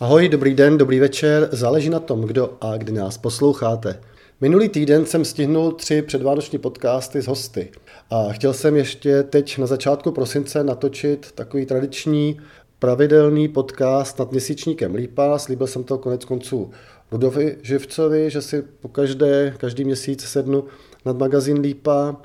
Ahoj, dobrý den, dobrý večer, záleží na tom, kdo a kdy nás posloucháte. Minulý týden jsem stihnul tři předvánoční podcasty s hosty a chtěl jsem ještě teď na začátku prosince natočit takový tradiční pravidelný podcast nad měsíčníkem Lípa. Slíbil jsem to konec konců Rudovi Živcovi, že si po každé, každý měsíc sednu nad magazín Lípa.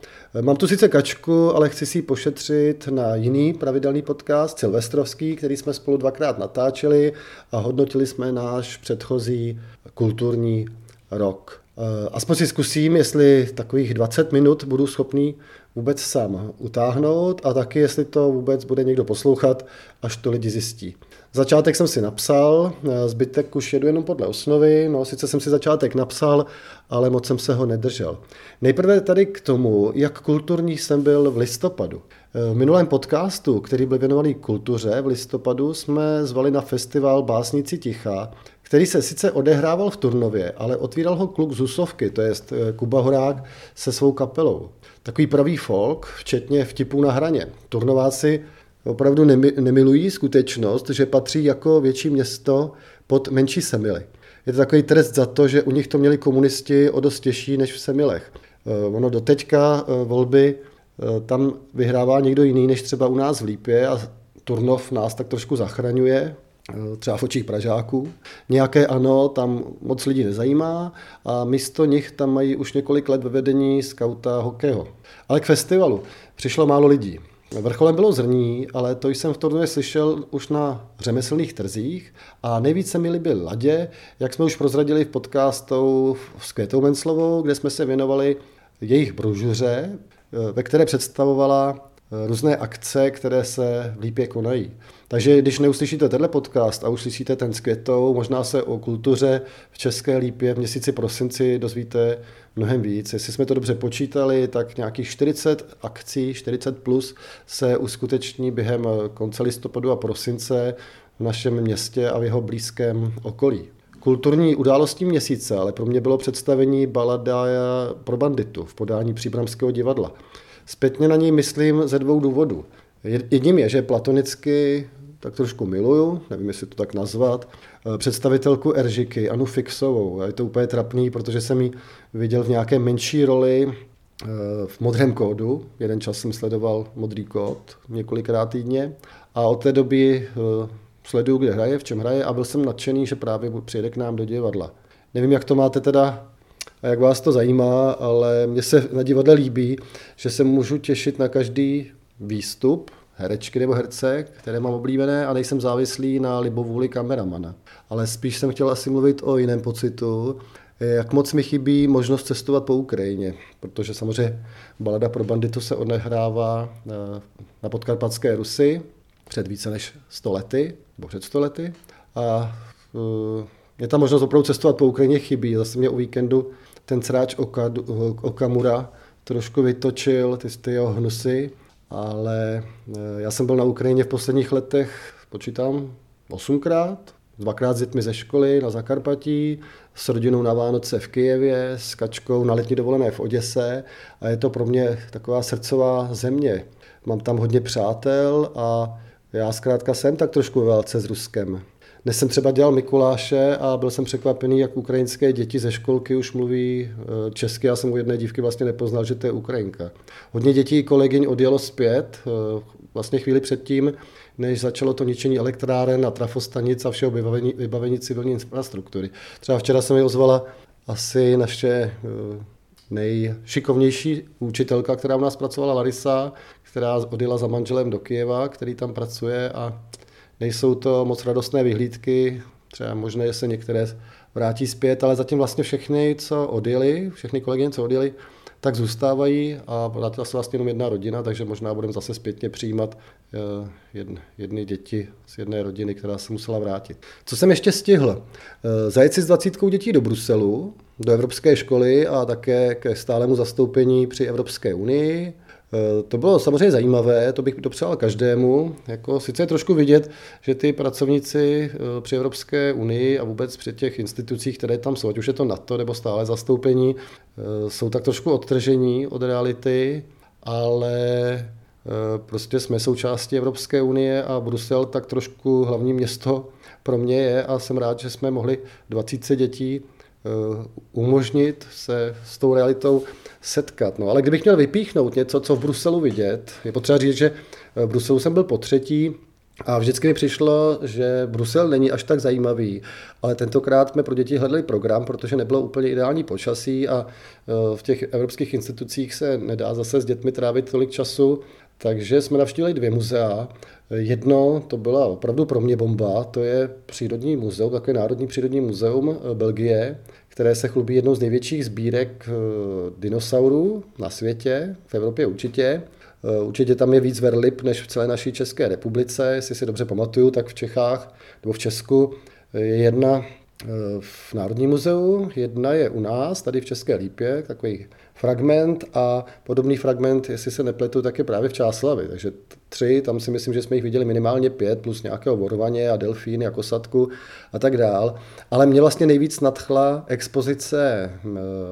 Mám tu sice kačku, ale chci si ji pošetřit na jiný pravidelný podcast, Silvestrovský, který jsme spolu dvakrát natáčeli a hodnotili jsme náš předchozí kulturní rok. Eh, aspoň si zkusím, jestli takových 20 minut budu schopný vůbec sám utáhnout a taky, jestli to vůbec bude někdo poslouchat, až to lidi zjistí. Začátek jsem si napsal, eh, zbytek už jedu jenom podle osnovy, no sice jsem si začátek napsal, ale moc jsem se ho nedržel. Nejprve tady k tomu, jak kulturní jsem byl v listopadu. Eh, v minulém podcastu, který byl věnovaný kultuře v listopadu, jsme zvali na festival Básnici ticha, který se sice odehrával v Turnově, ale otvíral ho kluk z Husovky, to je eh, Kuba Horák se svou kapelou. Takový pravý folk, včetně vtipů na hraně. Turnováci opravdu nemilují skutečnost, že patří jako větší město pod menší Semily. Je to takový trest za to, že u nich to měli komunisti o dost těžší než v Semilech. Eh, ono do teďka eh, volby tam vyhrává někdo jiný než třeba u nás v Lípě a Turnov nás tak trošku zachraňuje, třeba v očích Pražáků. Nějaké ano, tam moc lidí nezajímá a místo nich tam mají už několik let ve vedení skauta hokeho. Ale k festivalu přišlo málo lidí. Vrcholem bylo zrní, ale to jsem v Tornově slyšel už na řemeslných trzích a nejvíce mi líbil ladě, jak jsme už prozradili v podcastu s Květou Menclovou, kde jsme se věnovali jejich brožuře, eh, ve které představovala eh, různé akce, které se v Lípě konají. Takže když neuslyšíte tenhle podcast a uslyšíte ten s Květou, možná se o kultuře v České lípě v měsíci prosinci dozvíte mnohem víc. Jestli jsme to dobře počítali, tak nějakých 40 akcí, 40 plus se uskuteční během konce listopadu a prosince v našem městě a v jeho blízkém okolí. Kulturní událostí měsíce ale pro mě bylo představení balada pro banditu v podání Příbramského divadla. Zpětně na něj myslím ze dvou důvodů. Jedním je, že platonicky tak trošku miluju, nevím, jestli to tak nazvat, eh, představitelku Eržiky, Anu Fixovou. Je to úplně trapný, protože jsem ji viděl v nějaké menší roli eh, v modrém kódu. Jeden čas jsem sledoval modrý kód několikrát týdně a od té doby eh, sleduju, kde hraje, v čem hraje a byl jsem nadšený, že právě přijede k nám do divadla. Nevím, jak to máte teda a jak vás to zajímá, ale mně se na divadle líbí, že se můžu těšit na každý výstup, herečky nebo herce, které mám oblíbené a nejsem závislý na libovůli kameramana. Ale spíš jsem chtěl asi mluvit o jiném pocitu, jak moc mi chybí možnost cestovat po Ukrajině, protože samozřejmě balada pro banditu se odehrává na, na podkarpatské Rusy před více než 100 lety, nebo před 100 lety. A uh, mě ta možnost opravdu cestovat po Ukrajině chybí. Zase mě o víkendu ten cráč Oka, Okamura trošku vytočil ty, ty jeho hnusy ale eh, já jsem byl na Ukrajině v posledních letech, počítám, osmkrát, dvakrát s dětmi ze školy na Zakarpatí, s rodinou na Vánoce v Kijevě, s kačkou na letní dovolené v Oděse a je to pro mě taková srdcová země. Mám tam hodně přátel a já zkrátka jsem tak trošku ve válce s Ruskem. Dnes jsem třeba dělal Mikuláše a byl jsem překvapený, jak ukrajinské děti ze školky už mluví eh, česky. Já jsem u jedné dívky vlastně nepoznal, že to je Ukrajinka. Hodně dětí kolegyň odjelo zpět, eh, vlastně chvíli předtím, než začalo to ničení elektráren a trafostanic a všeho vybavení, vybavení civilní infrastruktury. Třeba včera se mi ozvala asi naše eh, nejšikovnější učitelka, která u nás pracovala, Larisa, která odjela za manželem do Kijeva, který tam pracuje a Nejsou to moc radostné vyhlídky, třeba možné, že se některé vrátí zpět, ale zatím vlastně všechny, co odjeli, všechny kolegyně, co odjeli, tak zůstávají a vrátila se vlastně jenom jedna rodina, takže možná budeme zase zpětně přijímat eh, jedny, jedny děti z jedné rodiny, která se musela vrátit. Co jsem ještě stihl? Eh, zajet si s dvacítkou dětí do Bruselu, do Evropské školy a také ke stálemu zastoupení při Evropské unii. Eh, to bylo samozřejmě zajímavé, to bych dopřál každému. Jako, sice je trošku vidět, že ty pracovníci eh, při Evropské unii a vůbec při těch institucích, které tam jsou, ať už je to NATO nebo stále zastoupení, eh, jsou tak trošku odtržení od reality, ale prostě jsme součástí Evropské unie a Brusel tak trošku hlavní město pro mě je a jsem rád, že jsme mohli 20 dětí umožnit se s tou realitou setkat. No, ale kdybych měl vypíchnout něco, co v Bruselu vidět, je potřeba říct, že v Bruselu jsem byl po třetí, a vždycky mi přišlo, že Brusel není až tak zajímavý, ale tentokrát jsme pro děti hledali program, protože nebylo úplně ideální počasí a e, v těch evropských institucích se nedá zase s dětmi trávit tolik času, takže jsme navštívili dvě muzea. Jedno, to byla opravdu pro mě bomba, to je přírodní muzeum, takové národní přírodní muzeum e, Belgie, které se chlubí jednou z největších sbírek e, dinosaurů na světě, v Evropě určitě. Eh, určitě tam je víc verlip než v celé naší České republice, jestli si dobře pamatuju, tak v Čechách nebo v Česku je jedna eh, v Národním muzeu, jedna je u nás, tady v České Lípě, takový fragment a podobný fragment, jestli se nepletu, tak je právě v Čáslavi. Takže tři, tam si myslím, že jsme jich viděli minimálně pět, plus nějakého vorvaně a delfíny a kosatku a tak dál. Ale mě vlastně nejvíc nadchla expozice eh,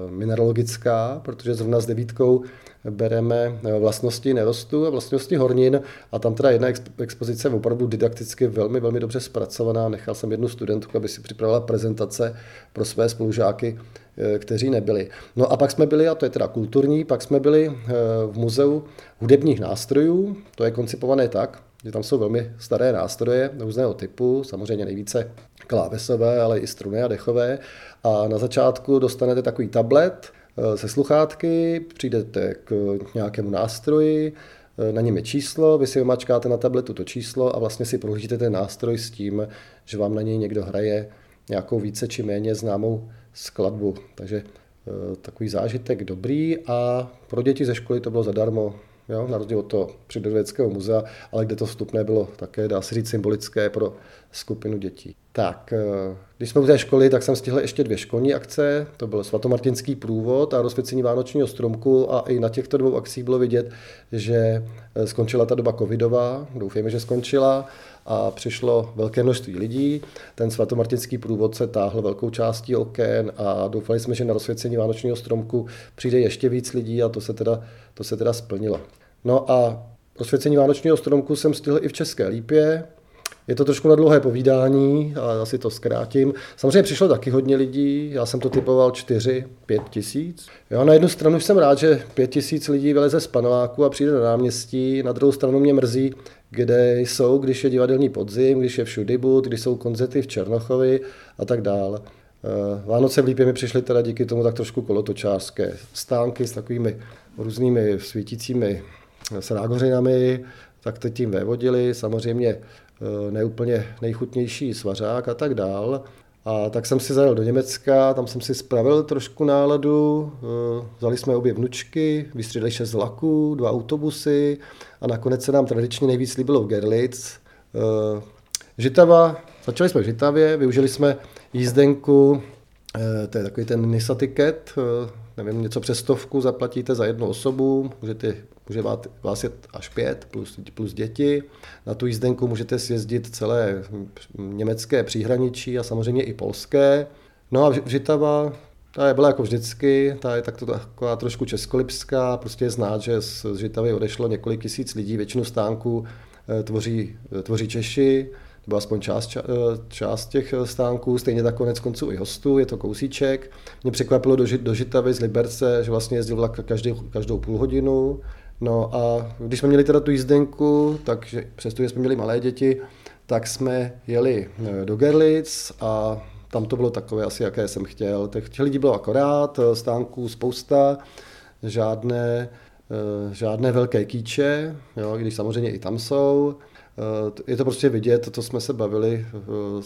mineralogická, protože zrovna s devítkou bereme eh, vlastnosti nerostu a vlastnosti hornin a tam teda jedna expozice je opravdu didakticky velmi, velmi dobře zpracovaná. Nechal jsem jednu studentku, aby si připravila prezentace pro své spolužáky, eh, kteří nebyli. No a pak jsme byli, a to je teda kulturní, pak jsme byli eh, v muzeu hudebních nástrojů, to je koncipované tak, že tam jsou velmi staré nástroje různého typu, samozřejmě nejvíce klávesové, ale i struny a dechové. A na začátku dostanete takový tablet, se sluchátky, přijdete k nějakému nástroji, eh, na něm je číslo, vy si vymačkáte na tabletu to číslo a vlastně si prohlížíte ten nástroj s tím, že vám na něj někdo hraje nějakou více či méně známou skladbu. Takže eh, takový zážitek dobrý a pro děti ze školy to bylo zadarmo, jo, na rozdíl od toho přírodovědského muzea, ale kde to vstupné bylo také, dá se říct, symbolické pro skupinu dětí. Tak, eh, když jsme u té školy, tak jsem stihl ještě dvě školní akce. To byl svatomartinský průvod a rozsvěcení Vánočního stromku a i na těchto dvou akcích bylo vidět, že eh, skončila ta doba covidová, doufejme, že skončila a přišlo velké množství lidí. Ten svatomartinský průvod se táhl velkou částí oken a doufali jsme, že na rozsvěcení Vánočního stromku přijde ještě víc lidí a to se teda, to se teda splnilo. No a rozsvěcení Vánočního stromku jsem stihl i v České Lípě, je to trošku na dlouhé povídání, ale asi to zkrátím. Samozřejmě přišlo taky hodně lidí, já jsem to typoval 4, 5 tisíc. Jo, na jednu stranu jsem rád, že 5 tisíc lidí vyleze z paneláku a přijde na náměstí, na druhou stranu mě mrzí, kde jsou, když je divadelní podzim, když je všudybud, když jsou koncerty v Černochovi a tak dále. Eh, Vánoce v Lípě mi přišly teda díky tomu tak trošku kolotočářské stánky s takovými různými svítícími srágořinami, tak teď tím vévodili. Samozřejmě neúplně nejchutnější svařák a tak dál. A tak jsem si zajel do Německa, tam jsem si spravil trošku náladu, eh, vzali jsme obě vnučky, vystřídali šest vlaků, dva autobusy a nakonec se nám tradičně nejvíc líbilo v Gerlitz. Eh, Žitava, začali jsme v Žitavě, využili jsme jízdenku, to je takový ten NISA ticket, nevím, něco přes stovku zaplatíte za jednu osobu, můžete, může vás jet až pět plus, plus děti. Na tu jízdenku můžete sjezdit celé německé příhraničí a samozřejmě i polské. No a Žitava, ta je byla jako vždycky, ta je takto taková trošku českolipská, prostě je znát, že z Žitavy odešlo několik tisíc lidí, většinu stánků eh, tvoří, eh, tvoří Češi, nebo aspoň část, eh, část těch stánků, stejně tak konec konců i hostů, je to kousíček. Mě překvapilo do, do Žitavy z Liberce, že vlastně jezdil vlak každý, každou půl hodinu. No a když jsme měli teda tu jízdenku, takže přestože jsme měli malé děti, tak jsme jeli eh, do Gerlitz a tam to bylo takové asi, jaké jsem chtěl. Těch lidí bylo akorát, stánků spousta, žádné, žádné velké kýče, jo, když samozřejmě i tam jsou. Eh, je to prostě vidět, to jsme se bavili eh,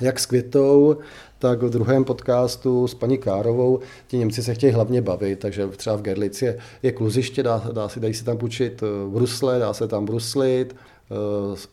jak s Květou, tak v druhém podcastu s paní Károvou. Ti Němci se chtějí hlavně bavit, takže třeba v Gerlici je, je kluziště, dá, dá si, dají si tam půjčit eh, brusle, dá se tam bruslit,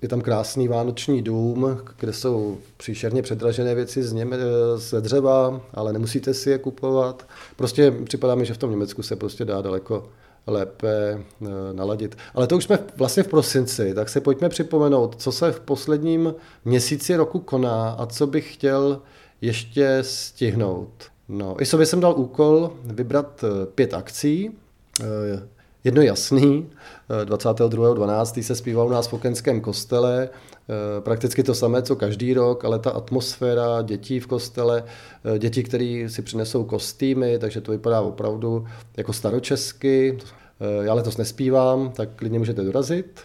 je tam krásný vánoční dům, kde jsou příšerně předražené věci z Něme, ze dřeva, ale nemusíte si je kupovat. Prostě připadá mi, že v tom Německu se prostě dá daleko lépe eh, naladit. Ale to už jsme vlastně v prosinci, tak se pojďme připomenout, co se v posledním měsíci roku koná a co bych chtěl ještě stihnout. No, i sobě jsem dal úkol vybrat eh, pět akcí. Eh, jedno jasný. 22.12. se zpívá u nás v Okenském kostele. Prakticky to samé, co každý rok, ale ta atmosféra dětí v kostele, děti, které si přinesou kostýmy, takže to vypadá opravdu jako staročesky. Já letos nespívám, tak klidně můžete dorazit.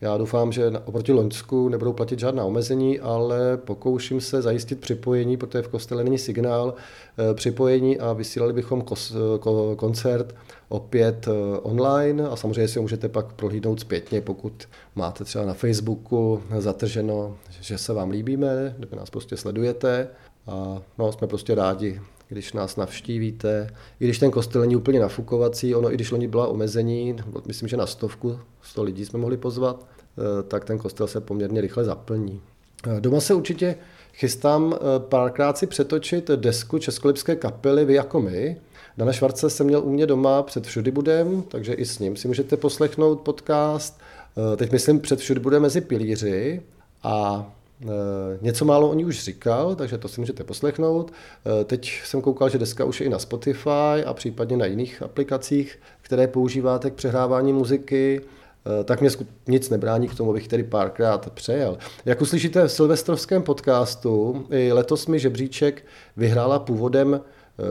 Já doufám, že oproti Loňsku nebudou platit žádná omezení, ale pokouším se zajistit připojení, protože v kostele není signál eh, připojení a vysílali bychom koncert opět eh, online a samozřejmě si ho můžete pak prohlídnout zpětně, pokud máte třeba na Facebooku zatrženo, že se vám líbíme, nebo nás prostě sledujete a no, jsme prostě rádi, když nás navštívíte. I když ten kostel není úplně nafukovací, ono i když loni byla omezení, myslím, že na stovku, sto lidí jsme mohli pozvat, eh, tak ten kostel se poměrně rychle zaplní. Eh, doma se určitě chystám eh, párkrát si přetočit desku Českolipské kapely Vy jako my. Dana Švarce jsem měl u mě doma před Všudy budem, takže i s ním si můžete poslechnout podcast. Teď myslím před Všudy bude mezi pilíři a něco málo o ní už říkal, takže to si můžete poslechnout. Eh, teď jsem koukal, že deska už je i na Spotify a případně na jiných aplikacích, které používáte k přehrávání muziky eh, tak mě nic nebrání k tomu, abych tedy párkrát přejel. Jak uslyšíte v silvestrovském podcastu, i letos mi žebříček vyhrála původem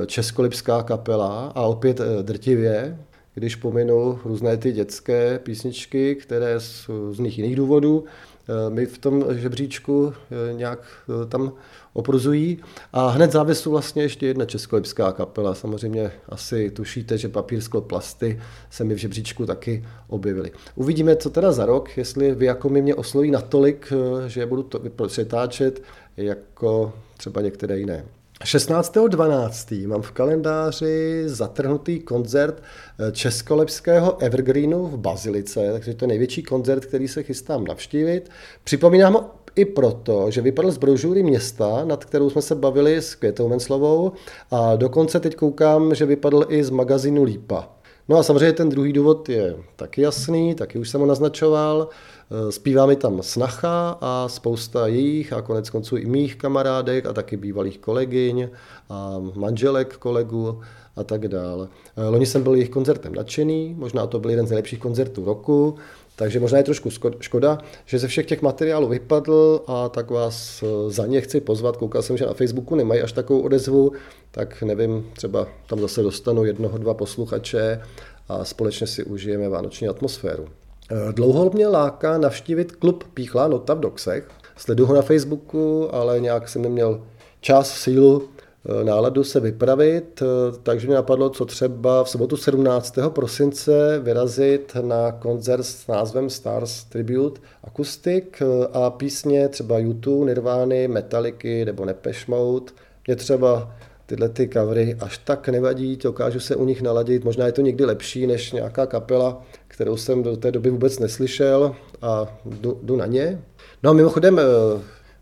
českolipská kapela a opět drtivě, když pominu různé ty dětské písničky, které z různých jiných důvodů Eh, mi v tom žebříčku eh, nějak eh, tam opruzují. A hned závěsu vlastně ještě jedna českolipská kapela. Samozřejmě asi tušíte, že papír, sklo, plasty se mi v žebříčku taky objevily. Uvidíme, co teda za rok, jestli vy jako mi mě osloví natolik, že budu to přetáčet jako třeba některé jiné. 16.12. mám v kalendáři zatrhnutý koncert eh, Českolepského Evergreenu v Bazilice, takže to je největší koncert, který se chystám navštívit. Připomínám ho i proto, že vypadl z brožury města, nad kterou jsme se bavili s Květou Menslovou a dokonce teď koukám, že vypadl i z magazínu Lípa. No a samozřejmě ten druhý důvod je taky jasný, taky už jsem ho naznačoval. Eh, zpívá mi tam snacha a spousta jejich a konec konců i mých kamarádek a taky bývalých kolegyň a manželek kolegů a tak dále. Eh, loni jsem byl jejich koncertem nadšený, možná to byl jeden z nejlepších koncertů roku, takže možná je trošku škoda, že ze všech těch materiálů vypadl a tak vás eh, za ně chci pozvat. Koukal jsem, že na Facebooku nemají až takovou odezvu, tak nevím, třeba tam zase dostanu jednoho, dva posluchače a společně si užijeme vánoční atmosféru. Eh, dlouho mě láká navštívit klub Píchla Nota v Doxech. Sleduju ho na Facebooku, ale nějak jsem neměl čas, sílu, eh, náladu se vypravit, eh, takže mě napadlo, co třeba v sobotu 17. prosince vyrazit na koncert s názvem Stars Tribute Acoustic a písně třeba YouTube, Nirvány, Metallicy nebo Nepesh Mode. Mě třeba tyhle ty covery až tak nevadí, dokážu se u nich naladit, možná je to někdy lepší než nějaká kapela, kterou jsem do té doby vůbec neslyšel a jdu, jdu na ně. No a mimochodem, eh,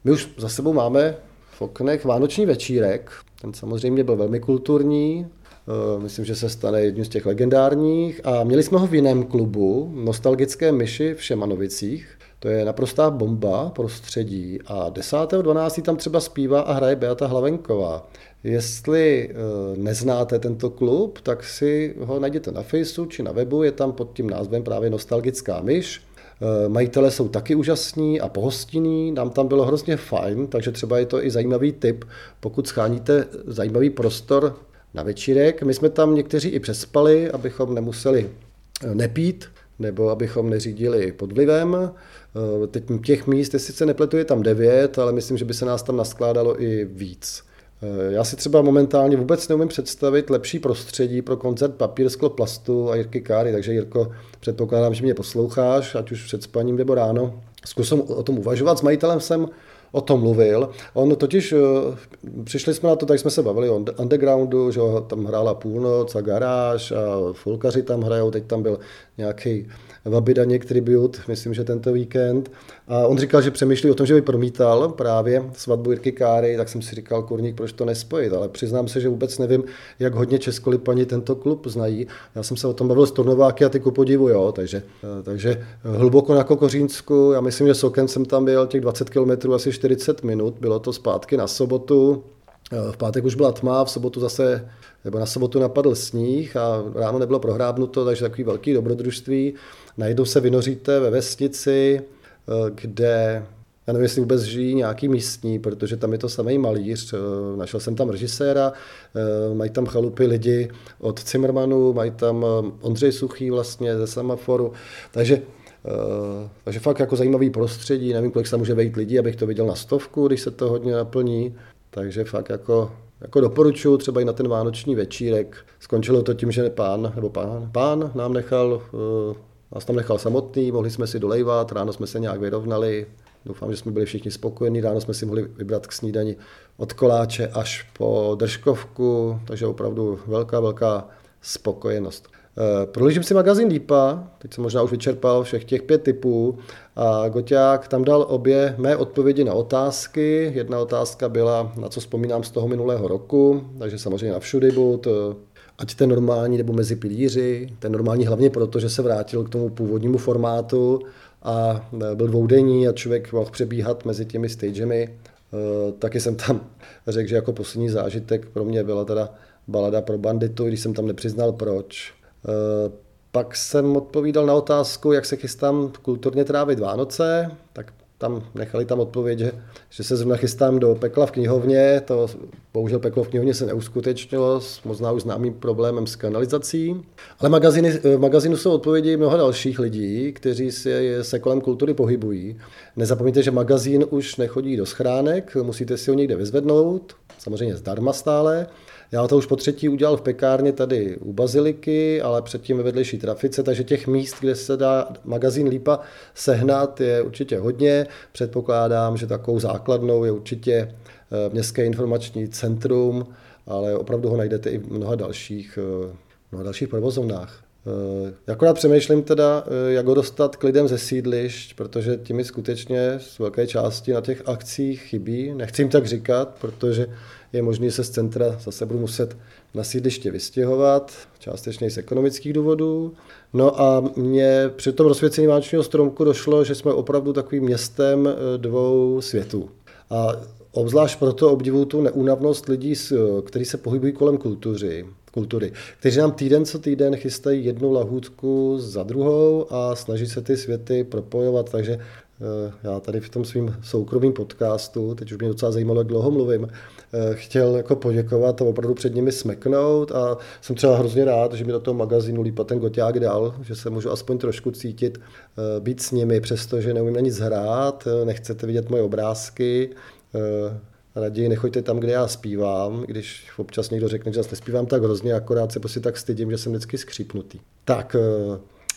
my už za sebou máme v oknech vánoční večírek, ten samozřejmě byl velmi kulturní, eh, myslím, že se stane jedním z těch legendárních a měli jsme ho v jiném klubu, Nostalgické myši v Šemanovicích, to je naprostá bomba prostředí a 10.12. tam třeba zpívá a hraje Beata Hlavenková. Jestli eh, neznáte tento klub, tak si ho najděte na Faceu či na webu, je tam pod tím názvem právě Nostalgická myš. Eh, majitele jsou taky úžasní a pohostinní, nám tam bylo hrozně fajn, takže třeba je to i zajímavý tip, pokud scháníte zajímavý prostor na večírek. My jsme tam někteří i přespali, abychom nemuseli eh, nepít, nebo abychom neřídili pod vlivem. Teď těch míst, jestli se nepletu, je tam devět, ale myslím, že by se nás tam naskládalo i víc. Eh, já si třeba momentálně vůbec neumím představit lepší prostředí pro koncert papír, sklo, plastu a Jirky Káry, takže Jirko, předpokládám, že mě posloucháš, ať už před spaním nebo ráno. Zkusím o tom uvažovat. S majitelem jsem o tom mluvil. On totiž, eh, přišli jsme na to, tak jsme se bavili o undergroundu, že tam hrála půlnoc a garáž a folkaři tam hrajou, teď tam byl nějaký Vabidaněk tribute, myslím, že tento víkend. A on říkal, že přemýšlí o tom, že by promítal právě svatbu Jirky Káry, tak jsem si říkal, kurník, proč to nespojit, ale přiznám se, že vůbec nevím, jak hodně Českolipani tento klub znají. Já jsem se o tom bavil s Tornováky a ty ku podivu, jo, takže, takže hluboko na Kokořínsku, já myslím, že Sokem jsem tam byl těch 20 km, asi 40 minut, bylo to zpátky na sobotu, v pátek už byla tma, v sobotu zase, nebo na sobotu napadl sníh a ráno nebylo prohrábnuto, takže takový velký dobrodružství. Najednou se vynoříte ve vesnici, kde já nevím, jestli vůbec žijí nějaký místní, protože tam je to samý malíř. Eh, našel jsem tam režiséra, eh, mají tam chalupy lidi od Zimmermanu, mají tam eh, Ondřej Suchý vlastně ze Semaforu. Takže takže fakt jako zajímavý prostředí, nevím, kolik se může vejít lidí, abych to viděl na stovku, když se to hodně naplní. Takže fakt jako, jako doporučuji třeba i na ten vánoční večírek. Skončilo to tím, že pán, nebo pán, pán nám nechal, nás tam nechal samotný, mohli jsme si dolejvat, ráno jsme se nějak vyrovnali, Doufám, že jsme byli všichni spokojení. Ráno jsme si mohli vybrat k snídani od koláče až po držkovku, takže opravdu velká, velká spokojenost. Eh, Prolížím si magazín Lípa, teď jsem možná už vyčerpal všech těch pět typů a Goťák tam dal obě mé odpovědi na otázky. Jedna otázka byla, na co vzpomínám z toho minulého roku, takže samozřejmě na všudy bud, eh, ať ten normální nebo mezi pilíři, ten normální hlavně proto, že se vrátil k tomu původnímu formátu a e, byl dvoudenní a člověk mohl přebíhat mezi těmi stagemi. Taky jsem tam řekl, že jako poslední zážitek pro mě byla teda balada pro banditu, když jsem tam nepřiznal proč. E, pak jsem odpovídal na otázku, jak se chystám kulturně trávit Vánoce, tak tam nechali tam odpověď, že, že se zrovna chystám do pekla v knihovně, to bohužel peklo v knihovně se neuskutečnilo s možná už známým problémem s kanalizací. Ale magazíny, v magazínu jsou odpovědi mnoha dalších lidí, kteří se, se kolem kultury pohybují. Nezapomeňte, že magazín už nechodí do schránek, musíte si ho někde vyzvednout, samozřejmě zdarma stále. Já to už po třetí udělal v pekárně tady u Baziliky, ale předtím ve vedlejší trafice, takže těch míst, kde se dá magazín Lípa sehnat, je určitě hodně. Předpokládám, že takovou základnou je určitě eh, Městské informační centrum, ale opravdu ho najdete i v mnoha dalších, eh, mnoha dalších provozovnách. Eh, akorát přemýšlím teda, jak ho dostat k lidem ze sídlišť, protože těmi skutečně z velké části na těch akcích chybí. Nechci jim tak říkat, protože je možné se z centra zase budu muset na sídliště vystěhovat, částečně z ekonomických důvodů. No a mě při tom rozsvěcení Vánočního stromku došlo, že jsme opravdu takovým městem eh, dvou světů. A obzvlášť proto obdivuju tu neúnavnost lidí, kteří se pohybují kolem kultury, kultury, kteří nám týden co týden chystají jednu lahůdku za druhou a snaží se ty světy propojovat, takže Eh, já tady v tom svým soukromým podcastu, teď už mě docela zajímalo, jak dlouho mluvím, eh, chtěl jako poděkovat a opravdu před nimi smeknout a jsem třeba hrozně rád, že mi do toho magazínu Lípa ten Goťák dal, že se můžu aspoň trošku cítit, eh, být s nimi, přestože neumím na nic hrát, nechcete vidět moje obrázky, raději nechoďte tam, kde já zpívám, když občas někdo řekne, že zase nespívám tak hrozně, akorát se prostě tak stydím, že jsem vždycky skřípnutý. Tak,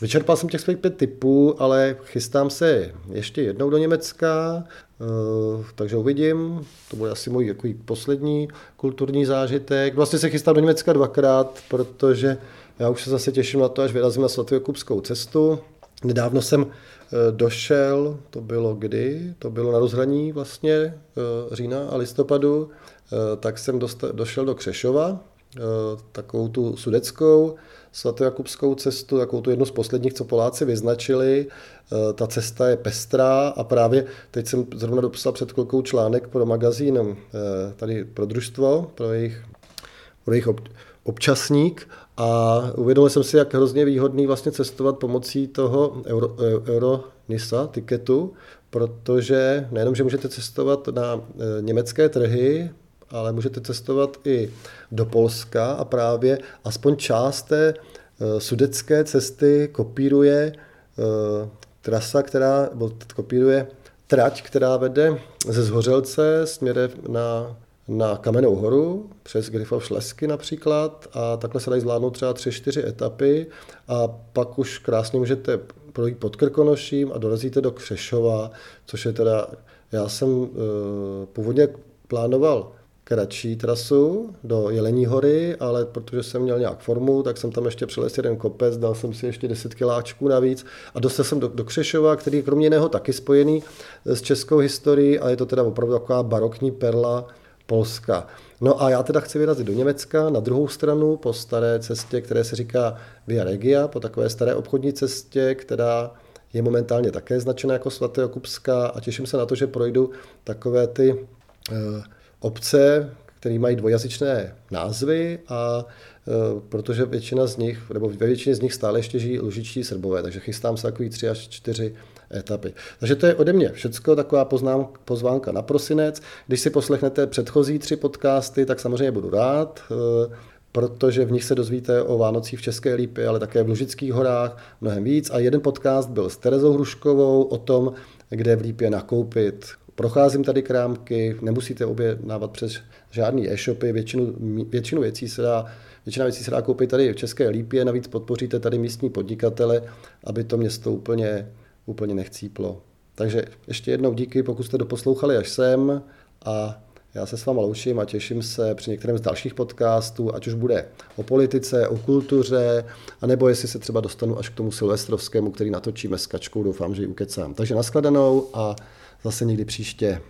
Vyčerpal jsem těch svých pět typů, ale chystám se ještě jednou do Německa, eh, takže uvidím. To bude asi můj jako poslední kulturní zážitek. Vlastně se chystám do Německa dvakrát, protože já už se zase těším na to, až vyrazím na svatojokubskou cestu. Nedávno jsem eh, došel, to bylo kdy? To bylo na rozhraní vlastně eh, října a listopadu, tak jsem došel do Křešova, takovou tu sudeckou, svatojakubskou cestu, takovou tu jednu z posledních, co Poláci vyznačili. Eh, ta cesta je pestrá a právě teď jsem zrovna dopsal před chvilkou článek pro magazín eh, tady pro družstvo, pro jejich, pro jejich občasník a uvědomil jsem si, jak hrozně výhodný vlastně cestovat pomocí toho Euro, eh, Euronisa tiketu, protože nejenom, že můžete cestovat na německé trhy, ale můžete cestovat i do Polska a právě aspoň část té eh, sudecké cesty kopíruje eh, trasa, která, kopíruje trať, která vede ze Zhořelce směrem na, na Kamenou horu, přes Grifov Šlesky například a takhle se dají zvládnout třeba tři, čtyři etapy a pak už krásně můžete projít pod Krkonoším a dorazíte do Křešova, což je teda, já jsem uh, původně plánoval kratší trasu do Jelení hory, ale protože jsem měl nějak formu, tak jsem tam ještě přelez jeden kopec, dal jsem si ještě 10 kiláčků navíc a dostal jsem do, do Křešova, který je kromě jiného taky spojený s českou historií a je to teda opravdu taková barokní perla Polska. No a já teda chci vyrazit do Německa na druhou stranu po staré cestě, které se říká Via Regia, po takové staré obchodní cestě, která je momentálně také značena jako svaté Okupská a těším se na to, že projdu takové ty uh, obce, které mají dvojazyčné názvy a e, protože většina z nich, nebo ve většině z nich stále ještě žijí lužičtí srbové, takže chystám se takový tři až čtyři etapy. Takže to je ode mě všecko, taková poznám, pozvánka na prosinec. Když si poslechnete předchozí tři podcasty, tak samozřejmě budu rád, e, protože v nich se dozvíte o Vánocích v České Lípě, ale také v Lužických horách mnohem víc. A jeden podcast byl s Terezou Hruškovou o tom, kde v Lípě nakoupit Procházím tady krámky, nemusíte objednávat přes žádný e-shopy, většinu, většinu věcí se dá Většina věcí se dá koupit tady v České Lípě, navíc podpoříte tady místní podnikatele, aby to město úplně, úplně nechcíplo. Takže ještě jednou díky, pokud jste doposlouchali až sem a já se s váma loučím a těším se při některém z dalších podcastů, ať už bude o politice, o kultuře, anebo jestli se třeba dostanu až k tomu silvestrovskému, který natočíme s Kačkou, doufám, že ji ukecám. Takže nashledanou a zase někdy příště.